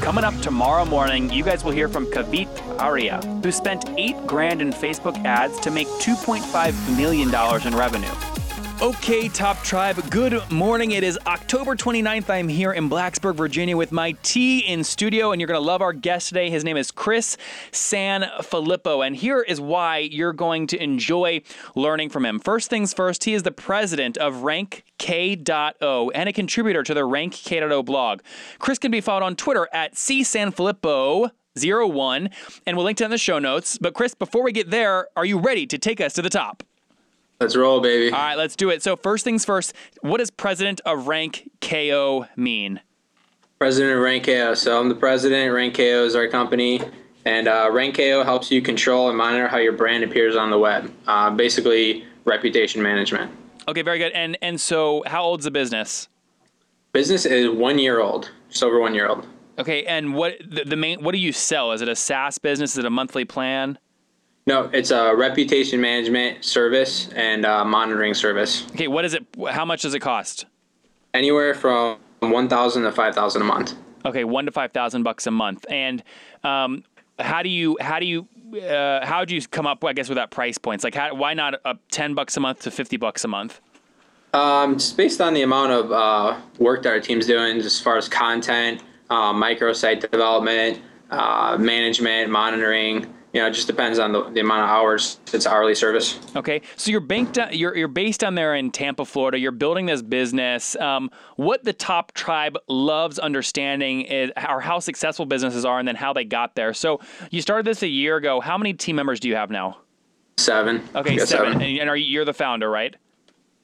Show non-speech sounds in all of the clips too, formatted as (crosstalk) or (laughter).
Coming up tomorrow morning, you guys will hear from Kavit Arya, who spent eight grand in Facebook ads to make $2.5 million in revenue. Okay, Top Tribe, good morning. It is October 29th. I'm here in Blacksburg, Virginia with my tea in studio, and you're going to love our guest today. His name is Chris Sanfilippo, and here is why you're going to enjoy learning from him. First things first, he is the president of Rank K.O and a contributor to the Rank K.O blog. Chris can be followed on Twitter at CSanfilippo. 01 and we'll link to it in the show notes. But Chris, before we get there, are you ready to take us to the top? Let's roll, baby. All right, let's do it. So first things first, what does president of Rank KO mean? President of Rank KO. So I'm the president. Rank KO is our company, and uh, Rank KO helps you control and monitor how your brand appears on the web. Uh, basically, reputation management. Okay, very good. And and so how old's the business? Business is one year old, just over one year old. Okay, and what the, the main what do you sell? Is it a SaaS business? Is it a monthly plan? No, it's a reputation management service and uh, monitoring service. Okay, what is it? How much does it cost? Anywhere from one thousand to five thousand a month. Okay, one to five thousand bucks a month. And um, how do you how do you uh, how do you come up? I guess with that price points. Like, how, why not a ten bucks a month to fifty bucks a month? Um, just based on the amount of uh, work that our team's doing, as far as content, uh, microsite development, uh, management, monitoring. You know, it just depends on the, the amount of hours. It's hourly service. Okay, so you're banked. You're you're based down there in Tampa, Florida. You're building this business. Um, what the top tribe loves understanding is how, how successful businesses are, and then how they got there. So you started this a year ago. How many team members do you have now? Seven. Okay, got seven. And are you, you're the founder, right?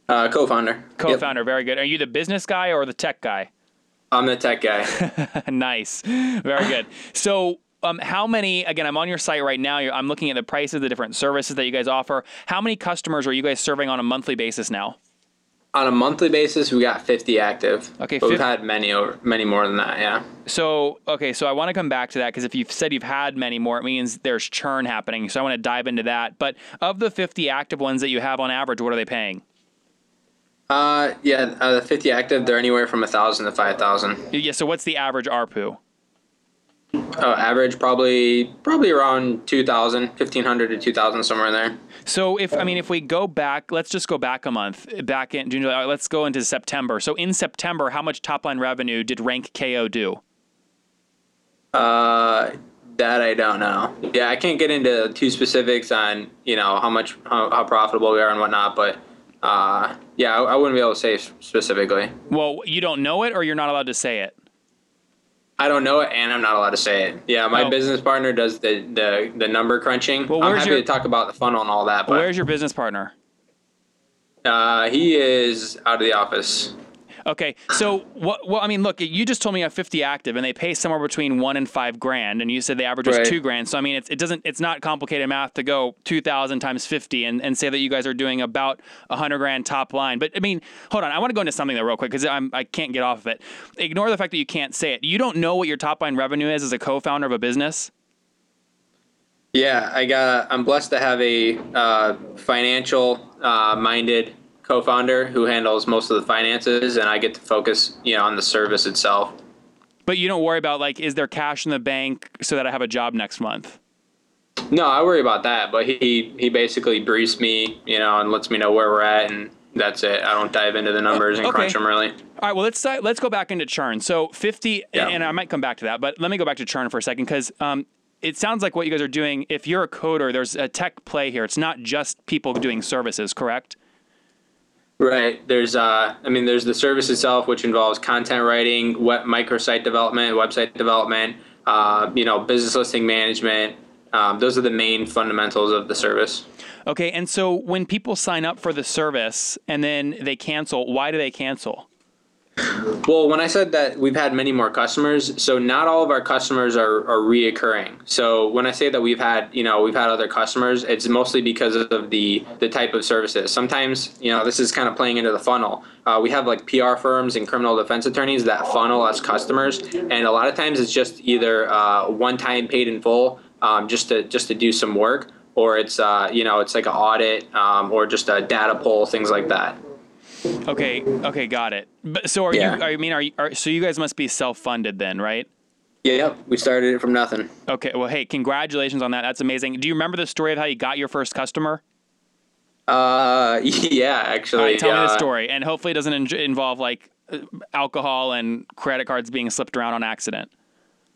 Uh, co-founder. Co-founder. Very good. Are you the business guy or the tech guy? I'm the tech guy. (laughs) nice. Very good. So, um, how many, again, I'm on your site right now. I'm looking at the prices, the different services that you guys offer. How many customers are you guys serving on a monthly basis now? on a monthly basis, we got 50 active. Okay, but we've had many over, many more than that. Yeah. So, okay, so I want to come back to that because if you've said you've had many more, it means there's churn happening. So I want to dive into that. But of the 50 active ones that you have on average, what are they paying? Uh, yeah. Uh, the 50 active, they're anywhere from a thousand to five thousand. Yeah, so what's the average ARPU? Uh, average probably probably around 2,000, 1,500 to 2,000 somewhere in there. So if I mean if we go back, let's just go back a month, back in June, July, let's go into September. So in September, how much top line revenue did Rank KO do? Uh, that I don't know. Yeah, I can't get into too specifics on you know how much how, how profitable we are and whatnot, but uh, yeah, I, I wouldn't be able to say specifically. Well, you don't know it, or you're not allowed to say it. I don't know it, and I'm not allowed to say it. Yeah, my Oh. business partner does the the, the number crunching. Well, I'm happy your- to talk about the funnel and all that, but where's your business partner? uh, he is out of the office. Okay, so what? Well, I mean, look, you just told me you have 50 active, and they pay somewhere between one and five grand, and you said the average is Right. two grand. So I mean, it's, it doesn't, it's not complicated math to go 2,000 times 50 and, and say that you guys are doing about 100 grand top line. But I mean, hold on, I want to go into something there real quick because I'm I can't get off of it. Ignore the fact that you can't say it. You don't know what your top line revenue is as a co-founder of a business. Yeah, I got. I'm blessed to have a uh, financial uh, minded co-founder who handles most of the finances, and I get to focus, you know, on the service itself. But you don't worry about like, is there cash in the bank so that I have a job next month? No, I worry about that, but he he basically briefs me, you know, and lets me know where we're at, and that's it. I don't dive into the numbers and okay. crunch them really. All right, well let's uh, let's go back into churn. So 50, Yeah. and I might come back to that, but let me go back to churn for a second because um, it sounds like what you guys are doing. If you're a coder, there's a tech play here. It's not just people doing services, correct? Right. There's uh I mean there's the service itself which involves content writing, web microsite development, website development, uh, you know, business listing management. Um, those are the main fundamentals of the service. Okay, and so when people sign up for the service and then they cancel, why do they cancel? Well, when I said that we've had many more customers, so not all of our customers are, are reoccurring. So when I say that we've had, you know, we've had other customers, it's mostly because of the the type of services. Sometimes, you know, this is kind of playing into the funnel. Uh, we have like PR firms and criminal defense attorneys that funnel us customers, and a lot of times it's just either uh, one time paid in full, um, just to just to do some work, or it's uh, you know, it's like an audit um, or just a data pull, things like that. Okay, okay, got it. But so are Yeah. you? I mean, are you? Are, so you guys must be self-funded then, right? Yeah, yep. We started it from nothing. Okay. Well, hey, congratulations on that. That's amazing. Do you remember the story of how you got your first customer? Uh, (laughs) yeah, actually. All right, tell me the story, and hopefully it doesn't in- involve like uh, alcohol and credit cards being slipped around on accident.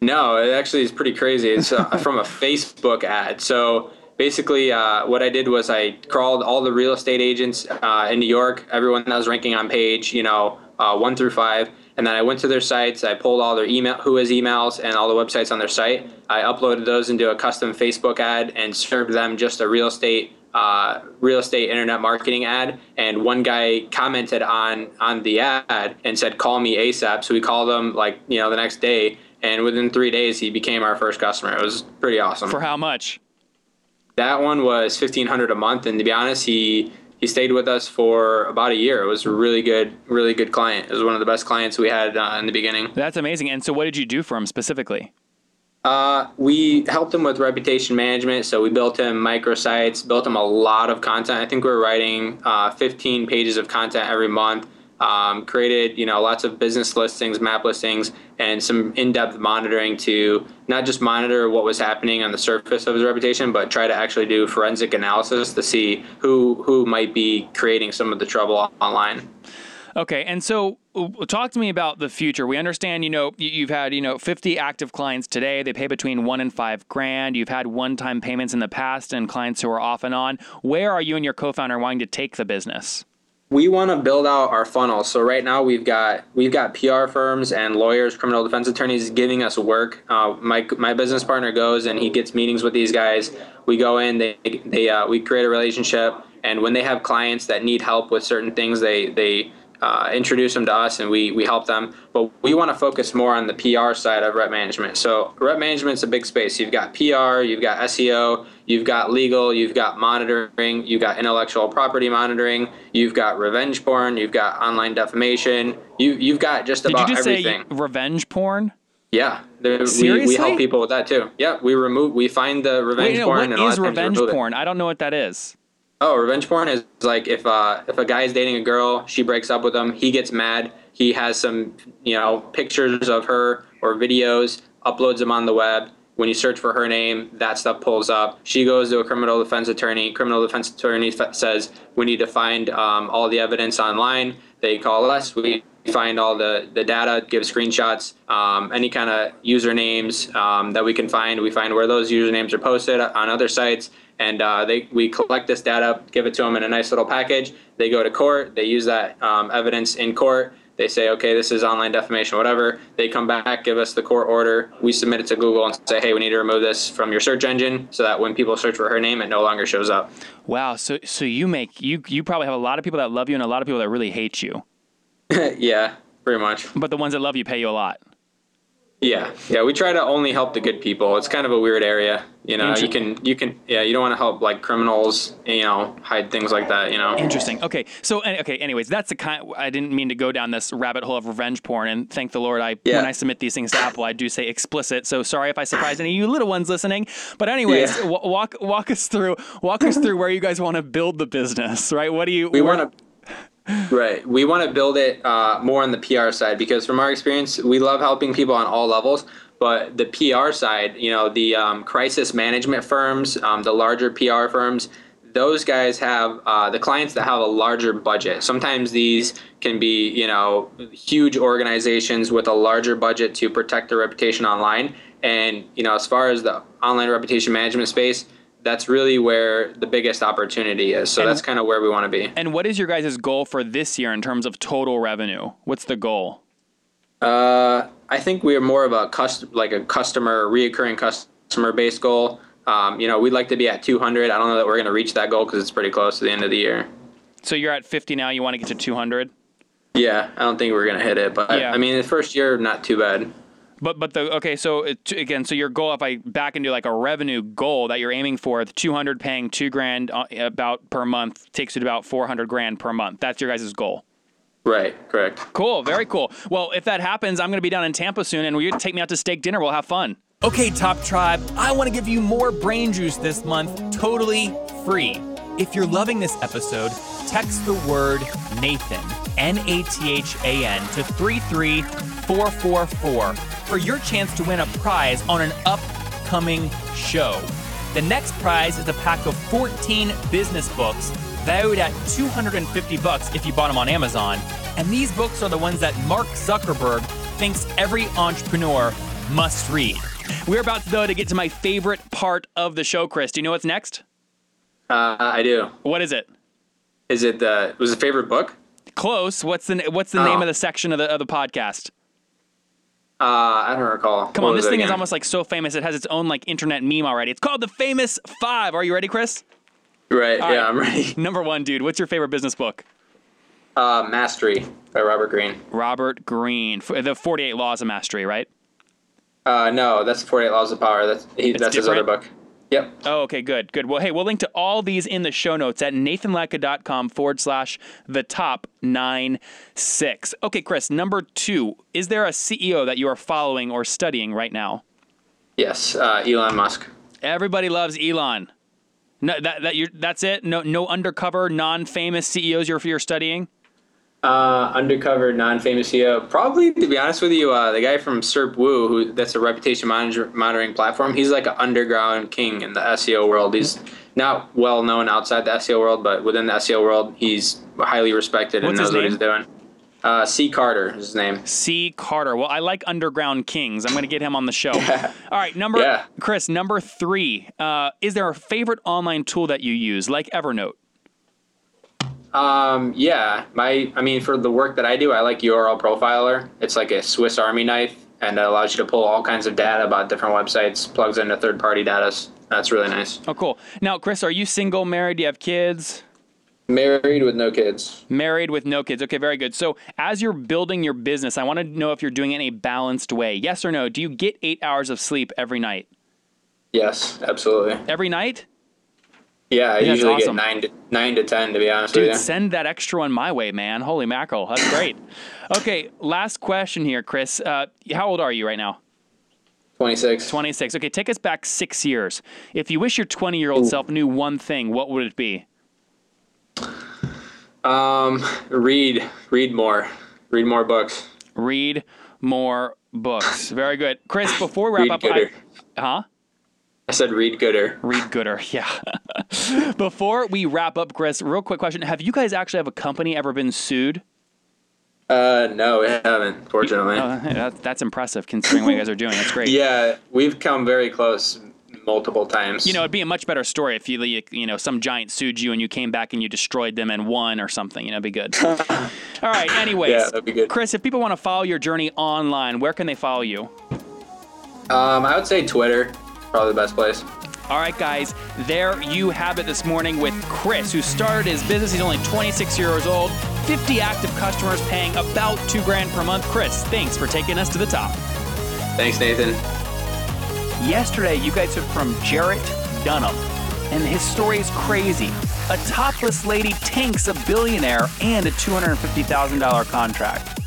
No, it actually is pretty crazy. It's uh, (laughs) from a Facebook ad. So basically, uh, what I did was I crawled all the real estate agents uh, in New York, everyone that was ranking on page, you know, uh, one through five, and then I went to their sites. I pulled all their email, who has emails, and all the websites on their site. I uploaded those into a custom Facebook ad and served them just a real estate. Uh, real estate internet marketing ad, and one guy commented on on the ad and said, "Call me ASAP." So we called him like you know the next day, and within three days he became our first customer. It was pretty awesome. For how much? That one was fifteen hundred a month, and to be honest, he he stayed with us for about a year. It was a really good, really good client. It was one of the best clients we had uh, in the beginning. That's amazing. And so, what did you do for him specifically? Uh, we helped him with reputation management, so we built him microsites, built him a lot of content. I think we were writing uh, 15 pages of content every month. Um, created, you know, lots of business listings, map listings, and some in-depth monitoring to not just monitor what was happening on the surface of his reputation, but try to actually do forensic analysis to see who who might be creating some of the trouble online. Okay, and so talk to me about the future. We understand, you know, you've had, you know, 50 active clients today. They pay between one and five grand. You've had one-time payments in the past and clients who are off and on. Where are you and your co-founder wanting to take the business? We want to build out our funnel. So right now we've got we've got PR firms and lawyers, criminal defense attorneys giving us work. Uh, my my business partner goes and he gets meetings with these guys. We go in, they they uh, we create a relationship, and when they have clients that need help with certain things, they they uh, introduce them to us and we, we help them. But we want to focus more on the PR side of rep management. So rep management's a big space. You've got PR, you've got SEO, you've got legal, you've got monitoring, you've got intellectual property monitoring, you've got revenge porn, you've got online defamation, you you've got just Did about you just everything. say revenge porn? yeah, there, we, we help people with that too. Yeah, we remove we find the revenge Wait, no, porn what and a lot is of times we revenge porn? I don't know what that is. Oh, revenge porn is like if uh, if a guy is dating a girl, she breaks up with him, he gets mad, he has some you know pictures of her or videos, uploads them on the web. When you search for her name, that stuff pulls up. She goes to a criminal defense attorney. Criminal defense attorney f- says we need to find um, all the evidence online. They call us. We find all the, the data, give screenshots, um, any kind of usernames um, that we can find. We find where those usernames are posted on other sites, and uh, they we collect this data, give it to them in a nice little package. They go to court. They use that um, evidence in court. They say, okay, this is online defamation, whatever. They come back, give us the court order. We submit it to Google and say, hey, we need to remove this from your search engine so that when people search for her name, it no longer shows up. Wow. So so you make you you probably have a lot of people that love you and a lot of people that really hate you. (laughs) yeah, pretty much. But the ones that love you pay you a lot. Yeah, yeah. We try to only help the good people. It's kind of a weird area, you know. You can, you can, yeah. You don't want to help like criminals, you know, hide things like that, you know. Interesting. Okay. So okay. Anyways, that's the kind. I didn't mean to go down this rabbit hole of revenge porn. And thank the Lord, I Yeah. when I submit these things to Apple, I do say explicit. So sorry if I surprised any of you little ones listening. But anyways, Yeah. wa- walk walk us through walk us through where you guys want to build the business, right? What do you? We want to. Right. We want to build it uh, more on the PR side because, from our experience, we love helping people on all levels. But the PR side, you know, the um, crisis management firms, um, the larger PR firms, those guys have uh, the clients that have a larger budget. Sometimes these can be, you know, huge organizations with a larger budget to protect their reputation online. And, you know, as far as the online reputation management space, that's really where the biggest opportunity is. So And- that's kind of where we want to be. And what is your guys' goal for this year in terms of total revenue? What's the goal? Uh, I think we are more of a cust- like a customer, reoccurring customer based goal. Um, you know, we'd like to be at 200. I don't know that we're going to reach that goal because it's pretty close to the end of the year. So you're at 50 now. You want to get to 200. Yeah, I don't think we're gonna hit it, but Yeah. I mean, the first year not too bad. But but the okay, so it, again, so your goal, if I back into like a revenue goal that you're aiming for, the 200 paying two grand uh, about per month takes you to about 400 grand per month. That's your guys' goal. Right, correct. Cool, very cool. Well, if that happens, I'm going to be down in Tampa soon, and you take me out to steak dinner. We'll have fun. Okay, Top Tribe, I want to give you more brain juice this month, totally free. If you're loving this episode, text the word Nathan, N A T H A N, to 33444 for your chance to win a prize on an upcoming show. The next prize is a pack of 14 business books valued at 250 bucks if you bought them on Amazon. And these books are the ones that Mark Zuckerberg thinks every entrepreneur must read. We're about though to get to my favorite part of the show, Chris. Do you know what's next? Uh, I do. What is it? Is it the was it favorite book? Close. What's the what's the Oh. name of the section of the of the podcast? Uh, I don't recall. Come What on, this thing is almost like so famous it has its own like internet meme already. It's called the Famous Five. Are you ready, Chris? right. All yeah, right. I'm ready. (laughs) Number one, dude. What's your favorite business book? Uh, Mastery by Robert Greene. Robert Greene. The 48 Laws of Mastery, right? Uh, no, that's 48 Laws of Power. That's he, that's his other book. Yep. Oh, okay, good, good. Well, hey, we'll link to all these in the show notes at nathanlatka.com forward slash the top nine six. Okay, Chris, number two. Is there a CEO that you are following or studying right now? Yes. Uh, Elon Musk. Everybody loves Elon. No, that, that you're, that's it. No, no undercover, non-famous CEOs you're you're studying. Uh, undercover, non-famous CEO. Probably, to be honest with you, uh, the guy from SERP Woo, who that's a reputation monitor, monitoring platform. He's like an underground king in the SEO world. He's not well known outside the SEO world, but within the SEO world, he's highly respected What's and knows what he's doing. Uh, C. Carter is his name. C. Carter. Well, I like Underground Kings. I'm going to get him on the show. All right, number Yeah. Chris. Number three. Uh, is there a favorite online tool that you use, like Evernote? Um, yeah, my, I mean, for the work that I do, I like URL Profiler. It's like a Swiss Army knife, and it allows you to pull all kinds of data about different websites. Plugs into third-party data. That's really nice. Oh, cool. Now, Chris, are you single, married? Do you have kids? Married with no kids. Married with no kids. Okay, very good. So, as you're building your business, I want to know if you're doing it in a balanced way. Yes or no? Do you get eight hours of sleep every night? Yes, absolutely. Every night? Yeah, I usually awesome. get nine to nine to ten. To be honest Dude, with you. send that extra one my way, man. Holy mackerel. That's great. okay, last question here, Chris. Uh, how old are you right now? Twenty six. 26. Okay, take us back six years. If you wish your 20 year old self knew one thing, what would it be? Um, read, read more, read more books. Read more books. Very good. Chris, before we wrap Read up, gooder. I, huh? I said read gooder. Read gooder. (laughs) Yeah. (laughs) before we wrap up, Chris, real quick question. Have you guys actually have a company ever been sued? Uh, no, we haven't. Fortunately. Uh, that, that's impressive considering what you guys are doing. That's great. (laughs) yeah, we've come very close multiple times. You know, it'd be a much better story if you, you know, some giant sued you and you came back and you destroyed them and won or something. You know, it'd be good. (laughs) All right. Anyways, Yeah, that'd be good. Chris, if people want to follow your journey online, where can they follow you? Um, I would say Twitter, probably the best place. All right, guys, there you have it this morning with Chris, who started his business. He's only 26 years old, 50 active customers paying about two grand per month. Chris, thanks for taking us to the top. Thanks, Nathan. Yesterday, you guys heard from Jarrett Dunham, and his story is crazy. A topless lady tanks a billionaire and a $250,000 contract.